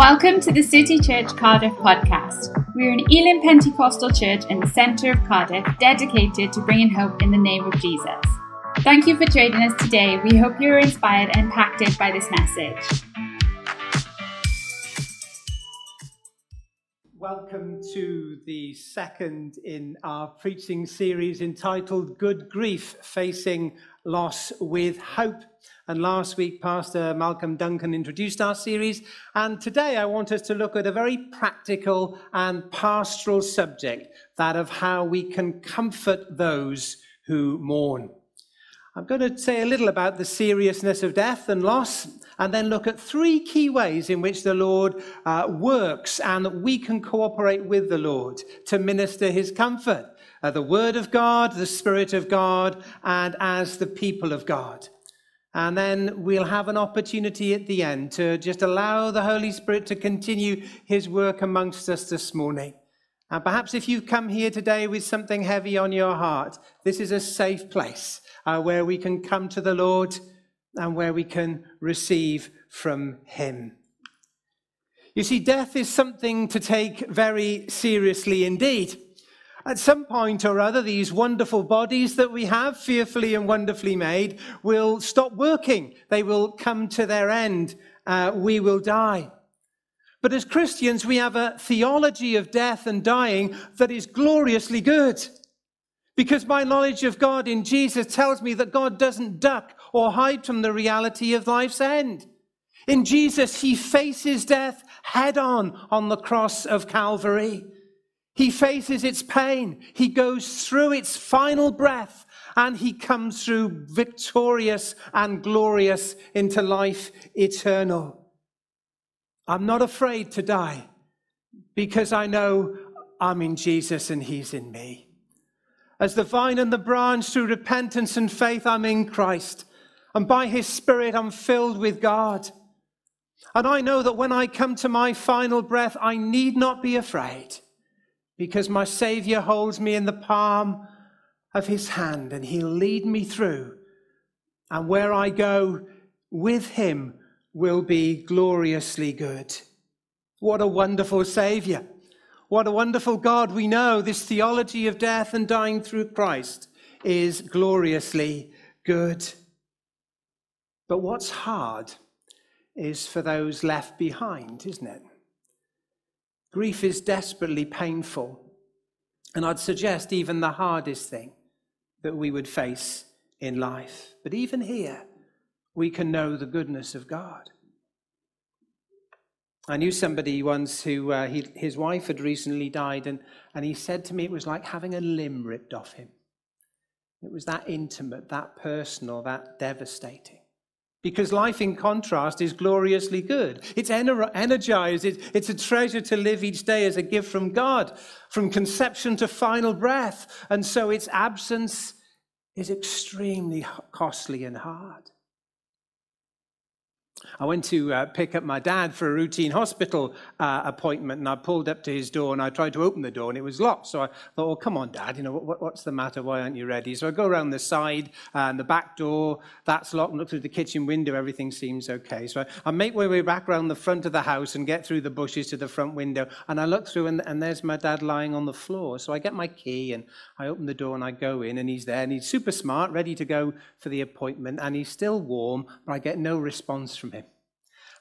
Welcome to the City Church Cardiff podcast. We're an Elim Pentecostal church in the centre of Cardiff dedicated to bringing hope in the name of Jesus. Thank you for joining us today. We hope you're inspired and impacted by this message. Welcome to the second in our preaching series entitled Good Grief Facing Loss with Hope. And last week, Pastor Malcolm Duncan introduced our series. And today, I want us to look at a very practical and pastoral subject that of how we can comfort those who mourn. I'm going to say a little about the seriousness of death and loss, and then look at three key ways in which the Lord uh, works and that we can cooperate with the Lord to minister his comfort uh, the Word of God, the Spirit of God, and as the people of God. And then we'll have an opportunity at the end to just allow the Holy Spirit to continue his work amongst us this morning. And perhaps if you've come here today with something heavy on your heart, this is a safe place uh, where we can come to the Lord and where we can receive from him. You see, death is something to take very seriously indeed. At some point or other, these wonderful bodies that we have, fearfully and wonderfully made, will stop working. They will come to their end. Uh, we will die. But as Christians, we have a theology of death and dying that is gloriously good. Because my knowledge of God in Jesus tells me that God doesn't duck or hide from the reality of life's end. In Jesus, he faces death head on on the cross of Calvary. He faces its pain. He goes through its final breath and he comes through victorious and glorious into life eternal. I'm not afraid to die because I know I'm in Jesus and he's in me. As the vine and the branch, through repentance and faith, I'm in Christ. And by his Spirit, I'm filled with God. And I know that when I come to my final breath, I need not be afraid because my Savior holds me in the palm of his hand and he'll lead me through. And where I go with him will be gloriously good. What a wonderful Savior. What a wonderful God. We know this theology of death and dying through Christ is gloriously good. But what's hard is for those left behind, isn't it? Grief is desperately painful. And I'd suggest even the hardest thing that we would face in life. But even here, we can know the goodness of God. I knew somebody once who uh, he, his wife had recently died, and, and he said to me it was like having a limb ripped off him. It was that intimate, that personal, that devastating. Because life, in contrast, is gloriously good. It's energized. It's a treasure to live each day as a gift from God, from conception to final breath. And so its absence is extremely costly and hard. I went to uh, pick up my dad for a routine hospital uh, appointment, and I pulled up to his door and I tried to open the door, and it was locked. So I thought, "Well, come on, Dad, you know what, what's the matter? Why aren't you ready?" So I go around the side uh, and the back door, that's locked, look through the kitchen window, everything seems okay. So I, I make my way back around the front of the house and get through the bushes to the front window, and I look through, and, and there's my dad lying on the floor. So I get my key and I open the door and I go in, and he's there, and he's super smart, ready to go for the appointment, and he's still warm, but I get no response from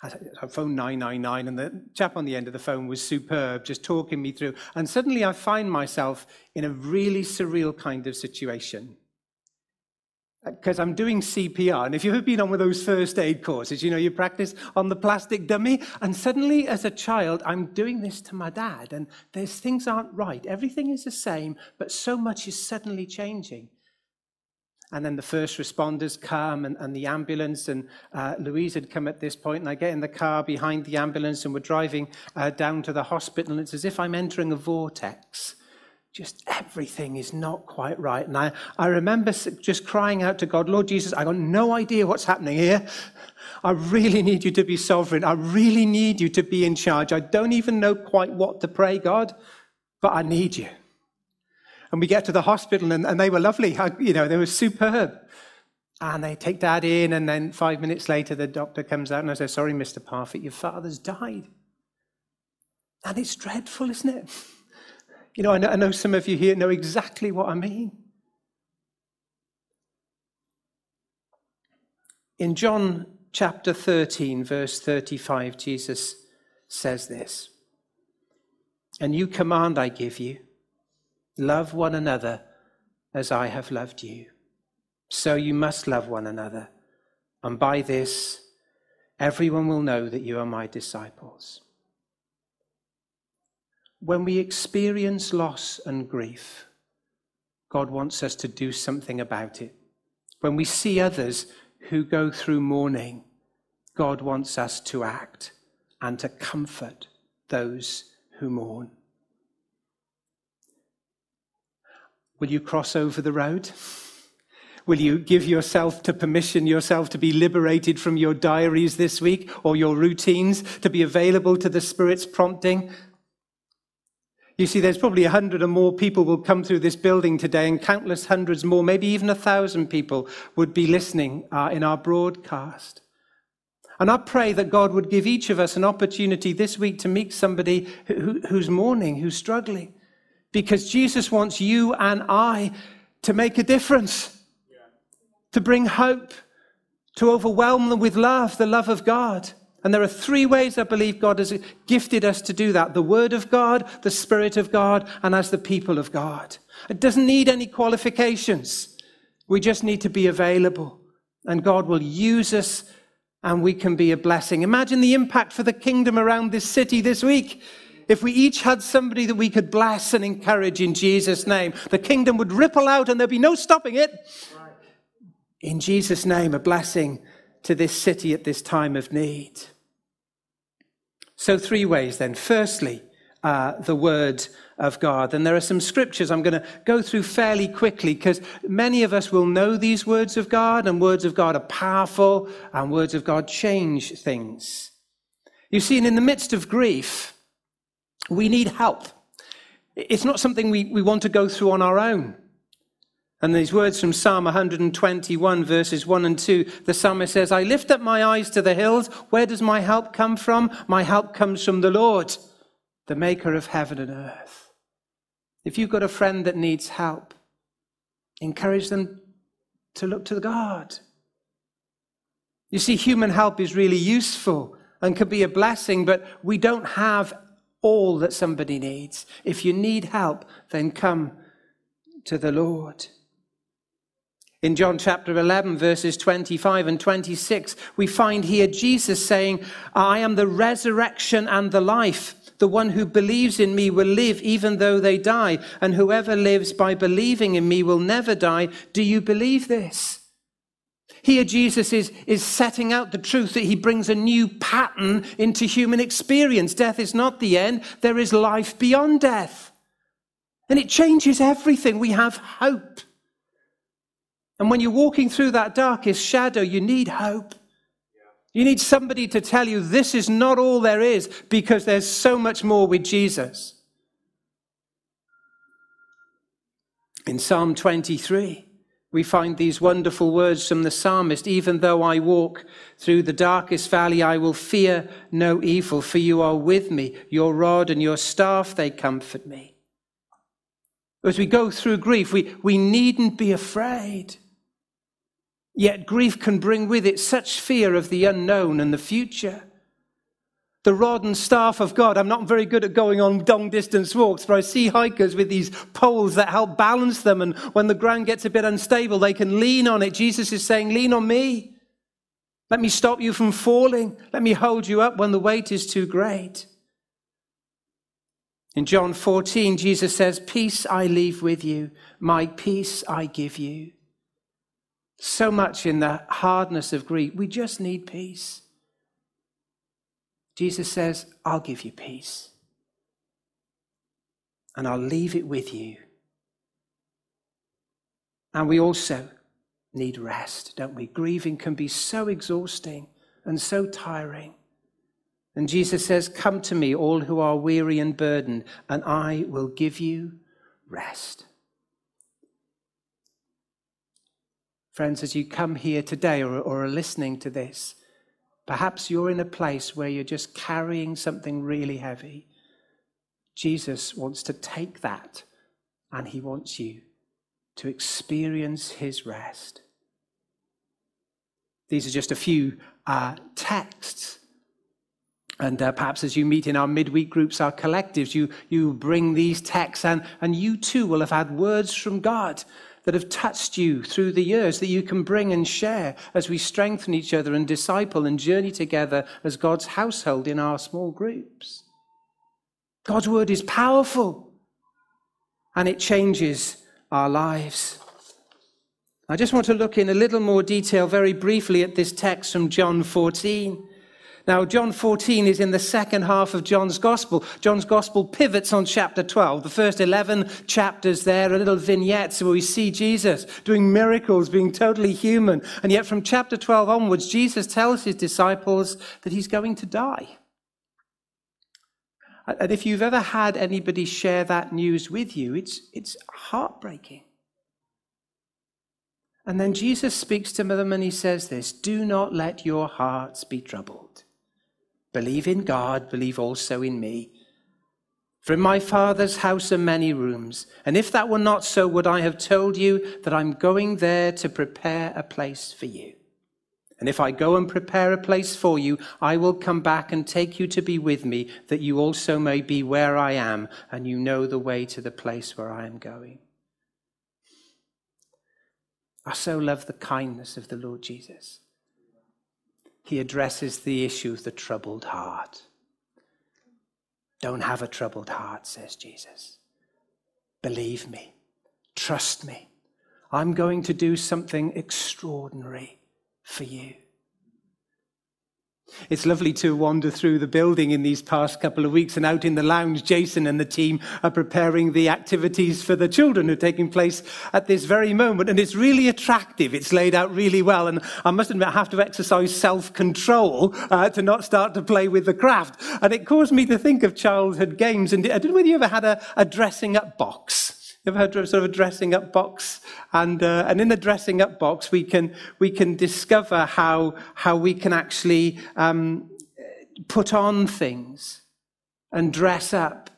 I phoned 999, and the chap on the end of the phone was superb, just talking me through. And suddenly I find myself in a really surreal kind of situation. Uh, because I'm doing CPR, and if you've ever been on one of those first aid courses, you know, you practice on the plastic dummy, and suddenly as a child, I'm doing this to my dad, and there's things aren't right. Everything is the same, but so much is suddenly changing. And then the first responders come and, and the ambulance. And uh, Louise had come at this point, and I get in the car behind the ambulance, and we're driving uh, down to the hospital. And it's as if I'm entering a vortex. Just everything is not quite right. And I, I remember just crying out to God, Lord Jesus, I got no idea what's happening here. I really need you to be sovereign. I really need you to be in charge. I don't even know quite what to pray, God, but I need you. And we get to the hospital, and, and they were lovely. You know, they were superb. And they take dad in, and then five minutes later, the doctor comes out and I say, Sorry, Mr. Parfit, your father's died. And it's dreadful, isn't it? You know I, know, I know some of you here know exactly what I mean. In John chapter 13, verse 35, Jesus says this A new command I give you love one another as I have loved you. So you must love one another. And by this, everyone will know that you are my disciples. When we experience loss and grief, God wants us to do something about it. When we see others who go through mourning, God wants us to act and to comfort those who mourn. Will you cross over the road? Will you give yourself to permission yourself to be liberated from your diaries this week or your routines, to be available to the Spirit's prompting? You see, there's probably a hundred or more people will come through this building today, and countless hundreds more, maybe even a thousand people, would be listening uh, in our broadcast. And I pray that God would give each of us an opportunity this week to meet somebody who, who's mourning, who's struggling, because Jesus wants you and I to make a difference, to bring hope, to overwhelm them with love, the love of God. And there are three ways I believe God has gifted us to do that the Word of God, the Spirit of God, and as the people of God. It doesn't need any qualifications. We just need to be available. And God will use us and we can be a blessing. Imagine the impact for the kingdom around this city this week. If we each had somebody that we could bless and encourage in Jesus' name, the kingdom would ripple out and there'd be no stopping it. In Jesus' name, a blessing to this city at this time of need. So, three ways then. Firstly, uh, the word of God. And there are some scriptures I'm going to go through fairly quickly because many of us will know these words of God, and words of God are powerful, and words of God change things. You see, and in the midst of grief, we need help. It's not something we, we want to go through on our own. And these words from Psalm 121, verses 1 and 2, the psalmist says, I lift up my eyes to the hills. Where does my help come from? My help comes from the Lord, the maker of heaven and earth. If you've got a friend that needs help, encourage them to look to God. You see, human help is really useful and can be a blessing, but we don't have all that somebody needs. If you need help, then come to the Lord. In John chapter 11, verses 25 and 26, we find here Jesus saying, I am the resurrection and the life. The one who believes in me will live even though they die, and whoever lives by believing in me will never die. Do you believe this? Here, Jesus is, is setting out the truth that he brings a new pattern into human experience. Death is not the end, there is life beyond death. And it changes everything. We have hope. And when you're walking through that darkest shadow, you need hope. You need somebody to tell you this is not all there is because there's so much more with Jesus. In Psalm 23, we find these wonderful words from the psalmist Even though I walk through the darkest valley, I will fear no evil, for you are with me. Your rod and your staff, they comfort me. As we go through grief, we, we needn't be afraid. Yet grief can bring with it such fear of the unknown and the future. The rod and staff of God. I'm not very good at going on long distance walks, but I see hikers with these poles that help balance them. And when the ground gets a bit unstable, they can lean on it. Jesus is saying, Lean on me. Let me stop you from falling. Let me hold you up when the weight is too great. In John 14, Jesus says, Peace I leave with you, my peace I give you. So much in the hardness of grief. We just need peace. Jesus says, I'll give you peace. And I'll leave it with you. And we also need rest, don't we? Grieving can be so exhausting and so tiring. And Jesus says, Come to me, all who are weary and burdened, and I will give you rest. Friends, as you come here today or, or are listening to this, perhaps you're in a place where you're just carrying something really heavy. Jesus wants to take that and he wants you to experience his rest. These are just a few uh, texts. And uh, perhaps as you meet in our midweek groups, our collectives, you, you bring these texts, and, and you too will have had words from God that have touched you through the years that you can bring and share as we strengthen each other and disciple and journey together as God's household in our small groups. God's word is powerful and it changes our lives. I just want to look in a little more detail very briefly at this text from John 14. Now, John 14 is in the second half of John's Gospel. John's Gospel pivots on chapter 12. The first 11 chapters there are little vignettes where we see Jesus doing miracles, being totally human. And yet, from chapter 12 onwards, Jesus tells his disciples that he's going to die. And if you've ever had anybody share that news with you, it's, it's heartbreaking. And then Jesus speaks to them and he says this Do not let your hearts be troubled. Believe in God, believe also in me. For in my Father's house are many rooms, and if that were not so, would I have told you that I'm going there to prepare a place for you? And if I go and prepare a place for you, I will come back and take you to be with me, that you also may be where I am, and you know the way to the place where I am going. I so love the kindness of the Lord Jesus he addresses the issue of the troubled heart. Don't have a troubled heart, says Jesus. Believe me, trust me. I'm going to do something extraordinary for you. It's lovely to wander through the building in these past couple of weeks and out in the lounge. Jason and the team are preparing the activities for the children who are taking place at this very moment. And it's really attractive. It's laid out really well. And I must admit, I have to exercise self control uh, to not start to play with the craft. And it caused me to think of childhood games. And I don't know whether you ever had a, a dressing up box. Ever had sort of a dressing up box? And, uh, and in the dressing up box, we can, we can discover how, how we can actually um, put on things and dress up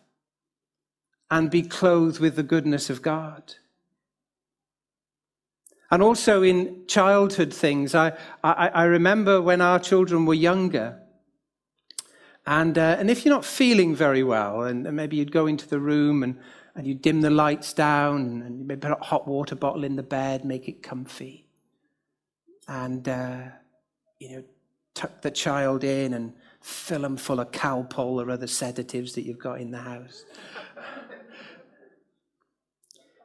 and be clothed with the goodness of God. And also in childhood things, I, I, I remember when our children were younger, and, uh, and if you're not feeling very well, and maybe you'd go into the room and and you dim the lights down and you maybe put a hot water bottle in the bed, make it comfy. And, uh, you know, tuck the child in and fill them full of Calpol or other sedatives that you've got in the house.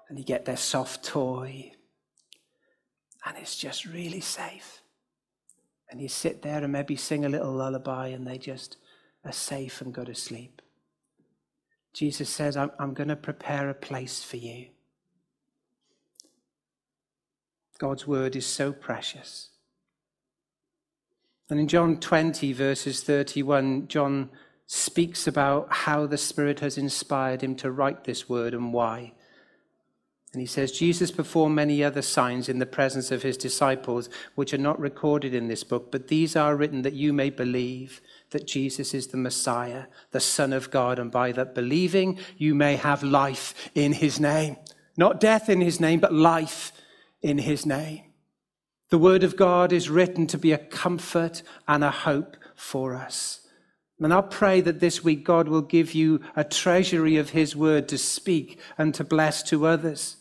and you get their soft toy. And it's just really safe. And you sit there and maybe sing a little lullaby and they just are safe and go to sleep. Jesus says, I'm, I'm going to prepare a place for you. God's word is so precious. And in John 20, verses 31, John speaks about how the Spirit has inspired him to write this word and why. And he says, Jesus performed many other signs in the presence of his disciples, which are not recorded in this book, but these are written that you may believe that Jesus is the Messiah, the Son of God, and by that believing, you may have life in his name. Not death in his name, but life in his name. The word of God is written to be a comfort and a hope for us. And I pray that this week God will give you a treasury of his word to speak and to bless to others.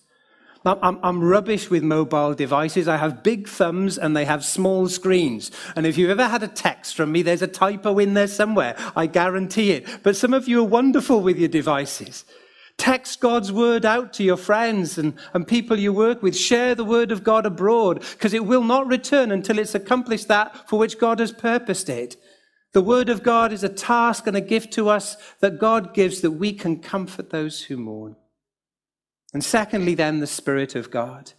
I'm, rubbish with mobile devices. I have big thumbs and they have small screens. And if you've ever had a text from me, there's a typo in there somewhere. I guarantee it. But some of you are wonderful with your devices. Text God's word out to your friends and, and people you work with. Share the word of God abroad because it will not return until it's accomplished that for which God has purposed it. The word of God is a task and a gift to us that God gives that we can comfort those who mourn. And secondly, then, the Spirit of God.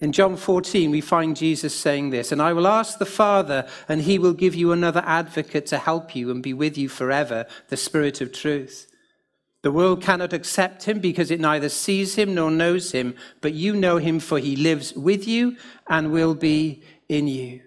In John 14, we find Jesus saying this, and I will ask the Father, and he will give you another advocate to help you and be with you forever, the Spirit of truth. The world cannot accept him because it neither sees him nor knows him, but you know him, for he lives with you and will be in you.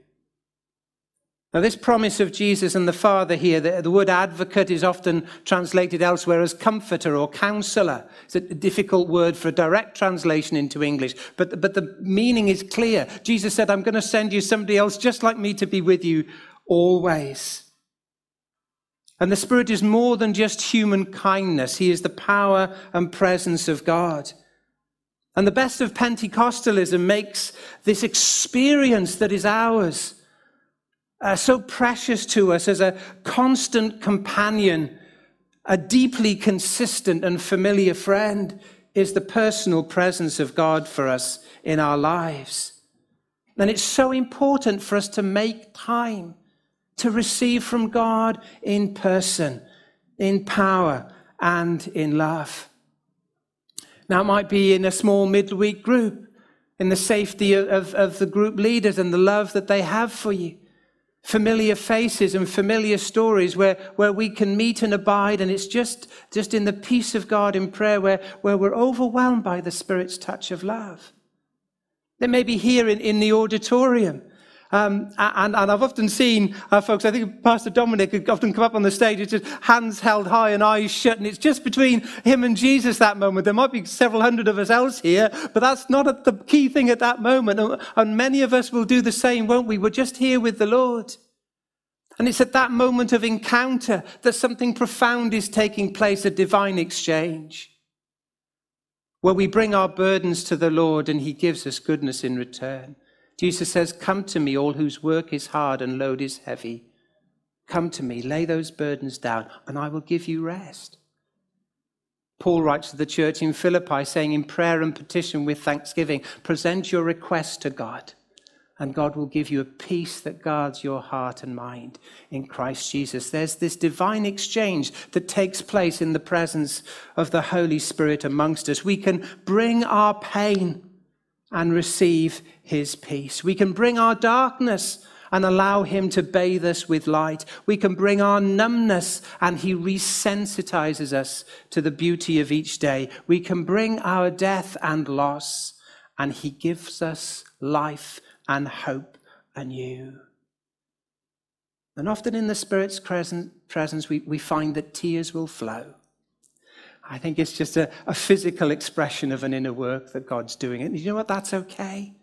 Now, this promise of Jesus and the Father here, the, the, word advocate is often translated elsewhere as comforter or counselor. It's a difficult word for a direct translation into English, but, but the meaning is clear. Jesus said, I'm going to send you somebody else just like me to be with you always. And the Spirit is more than just human kindness, He is the power and presence of God. And the best of Pentecostalism makes this experience that is ours uh, so precious to us as a constant companion, a deeply consistent and familiar friend, is the personal presence of God for us in our lives. And it's so important for us to make time to receive from God in person, in power, and in love. Now, it might be in a small midweek group, in the safety of, of the group leaders and the love that they have for you familiar faces and familiar stories where, where we can meet and abide. And it's just, just in the peace of God in prayer where, where we're overwhelmed by the Spirit's touch of love. It may be here in, in the auditorium. Um, and, and, I've often seen uh, folks, I think Pastor Dominic often come up on the stage, it's just hands held high and eyes shut, and it's just between him and Jesus that moment. There might be several hundred of us else here, but that's not the key thing at that moment. And many of us will do the same, won't we? We're just here with the Lord. And it's at that moment of encounter that something profound is taking place, a divine exchange, where we bring our burdens to the Lord and he gives us goodness in return. Jesus says, Come to me, all whose work is hard and load is heavy. Come to me, lay those burdens down, and I will give you rest. Paul writes to the church in Philippi, saying, In prayer and petition with thanksgiving, present your request to God, and God will give you a peace that guards your heart and mind in Christ Jesus. There's this divine exchange that takes place in the presence of the Holy Spirit amongst us. We can bring our pain and receive his peace. We can bring our darkness and allow him to bathe us with light. We can bring our numbness and he resensitizes us to the beauty of each day. We can bring our death and loss and he gives us life and hope anew. And often in the Spirit's presence, we, we find that tears will flow. I think it's just a, a physical expression of an inner work that God's doing. And you know what? That's okay.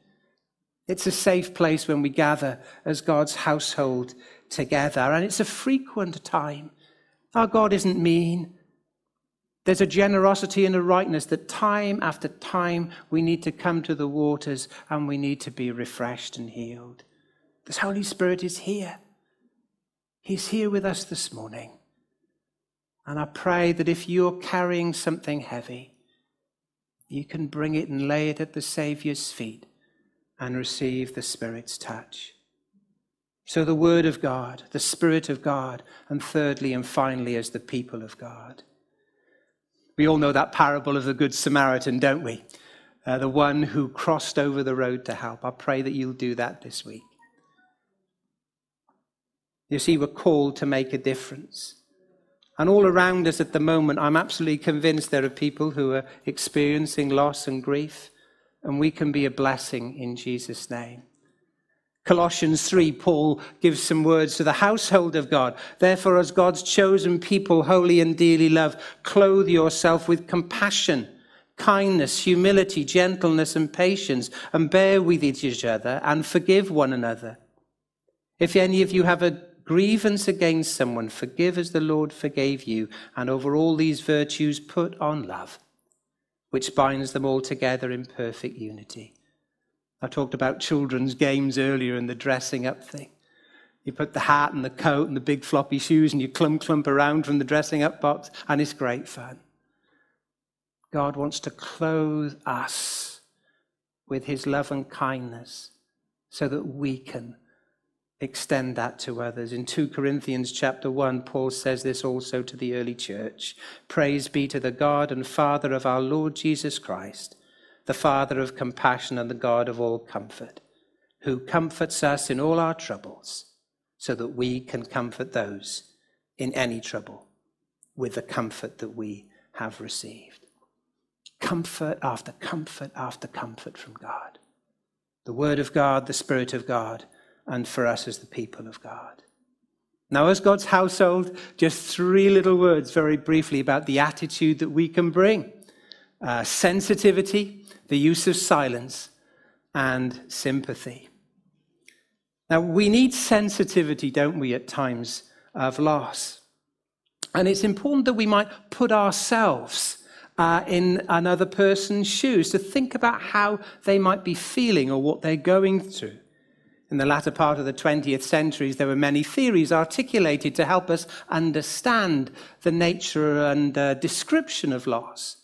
It's a safe place when we gather as God's household together. And it's a frequent time. Our God isn't mean. There's a generosity and a rightness that time after time we need to come to the waters and we need to be refreshed and healed. This Holy Spirit is here. He's here with us this morning. And I pray that if you're carrying something heavy, you can bring it and lay it at the Saviour's feet and receive the Spirit's touch. So, the Word of God, the Spirit of God, and thirdly and finally, as the people of God. We all know that parable of the Good Samaritan, don't we? Uh, the one who crossed over the road to help. I pray that you'll do that this week. You see, we're called to make a difference. And all around us at the moment, I'm absolutely convinced there are people who are experiencing loss and grief, and we can be a blessing in Jesus' name. Colossians 3, Paul gives some words to the household of God. Therefore, as God's chosen people, holy and dearly loved, clothe yourself with compassion, kindness, humility, gentleness, and patience, and bear with each other and forgive one another. If any of you have a grievance against someone, forgive as the Lord forgave you, and over all these virtues put on love, which binds them all together in perfect unity. I talked about children's games earlier and the dressing up thing. You put the hat and the coat and the big floppy shoes and you clump clump around from the dressing up box, and it's great fun. God wants to clothe us with his love and kindness so that we can extend that to others. In 2 Corinthians chapter 1, Paul says this also to the early church Praise be to the God and Father of our Lord Jesus Christ, the Father of compassion and the God of all comfort, who comforts us in all our troubles, so that we can comfort those in any trouble with the comfort that we have received. Comfort after comfort after comfort from God. The Word of God, the Spirit of God and for us as the people of God. Now, as God's household, just three little words very briefly about the attitude that we can bring uh, sensitivity, the use of silence, and sympathy. Now, we need sensitivity, don't we, at times of loss? And it's important that we might put ourselves uh, in another person's shoes to think about how they might be feeling or what they're going through. In the latter part of the 20th centuries, there were many theories articulated to help us understand the nature and uh, description of loss.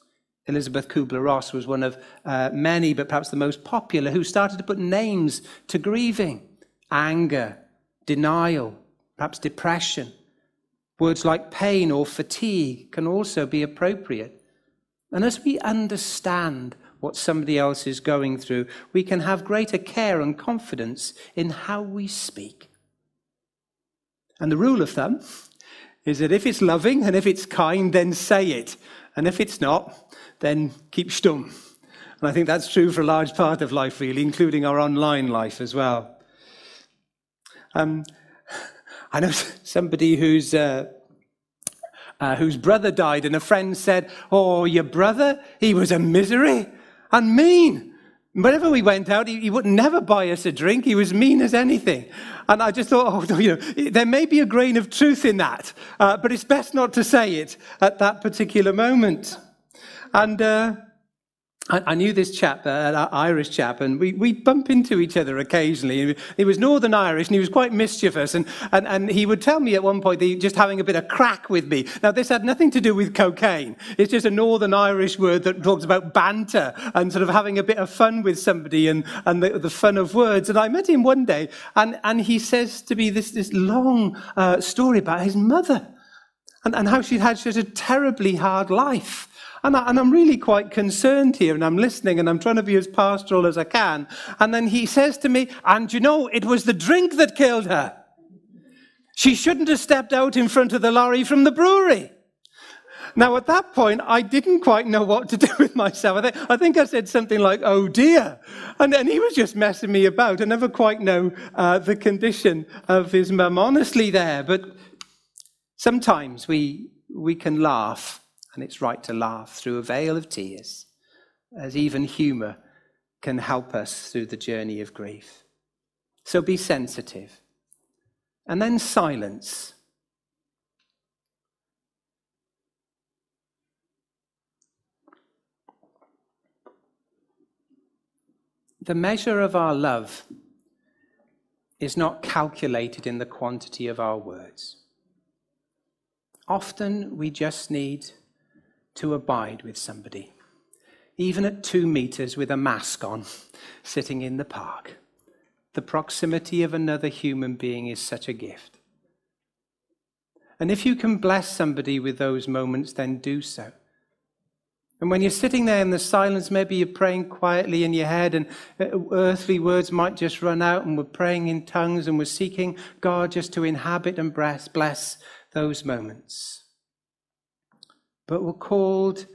Elizabeth Kubler Ross was one of uh, many, but perhaps the most popular, who started to put names to grieving anger, denial, perhaps depression. Words like pain or fatigue can also be appropriate. And as we understand what somebody else is going through, we can have greater care and confidence in how we speak. And the rule of thumb is that if it's loving and if it's kind, then say it. And if it's not, then keep stum. And I think that's true for a large part of life, really, including our online life as well. Um, I know somebody who's, uh, uh, whose brother died, and a friend said, Oh, your brother? He was a misery and mean. Whenever we went out, he, he, would never buy us a drink. He was mean as anything. And I just thought, oh, you know, there may be a grain of truth in that, uh, but it's best not to say it at that particular moment. And uh, I, I knew this chap, uh, an Irish chap, and we, we bump into each other occasionally. He was Northern Irish and he was quite mischievous. And, and, and he would tell me at one point that he just having a bit of crack with me. Now, this had nothing to do with cocaine. It's just a Northern Irish word that talks about banter and sort of having a bit of fun with somebody and, and the, the fun of words. And I met him one day and, and he says to me this, this long uh, story about his mother and, and how she'd had such a terribly hard life. And, I, am really quite concerned here, and I'm listening, and I'm trying to be as pastoral as I can. And then he says to me, And you know, it was the drink that killed her. She shouldn't have stepped out in front of the lorry from the brewery. Now, at that point, I didn't quite know what to do with myself. I, th- I think I said something like, oh dear. And he was just messing me about. I never quite know uh, the condition of his mum honestly there. But sometimes we, we can laugh and it's right to laugh through a veil of tears, as even humour can help us through the journey of grief. So be sensitive. And then silence. The measure of our love is not calculated in the quantity of our words. Often we just need to abide with somebody, even at two meters with a mask on, sitting in the park. The proximity of another human being is such a gift. And if you can bless somebody with those moments, then do so. And when you're sitting there in the silence, maybe you're praying quietly in your head, and uh, earthly words might just run out, and we're praying in tongues, and we're seeking God just to inhabit and bless, bless those moments but we're called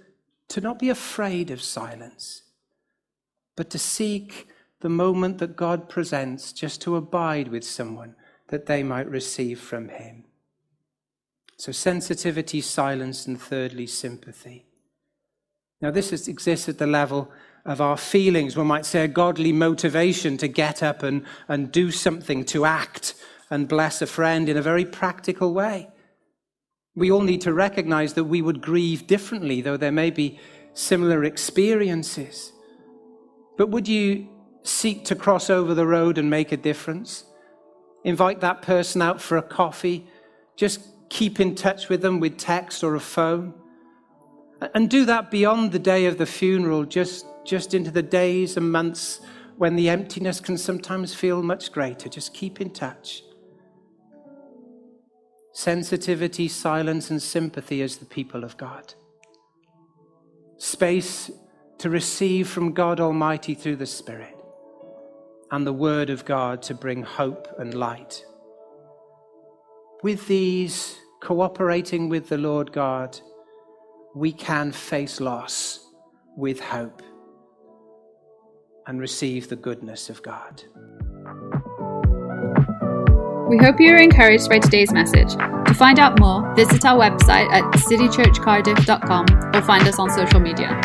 to not be afraid of silence, but to seek the moment that God presents just to abide with someone that they might receive from Him. So, sensitivity, silence, and thirdly, sympathy. Now, this is, exists at the level of our feelings. One might say a godly motivation to get up and, and do something, to act and bless a friend in a very practical way. We all need to recognize that we would grieve differently, though there may be similar experiences. But would you seek to cross over the road and make a difference? Invite that person out for a coffee. Just keep in touch with them with text or a phone. And do that beyond the day of the funeral, just, just into the days and months when the emptiness can sometimes feel much greater. Just keep in touch sensitivity, silence, and sympathy as the people of God. Space to receive from God Almighty through the Spirit, and the Word of God to bring hope and light. With these, cooperating with the Lord God, we can face loss with hope and receive the goodness of God. We hope you are encouraged by today's message. To find out more, visit our website at citychurchcardiff.com or find us on social media.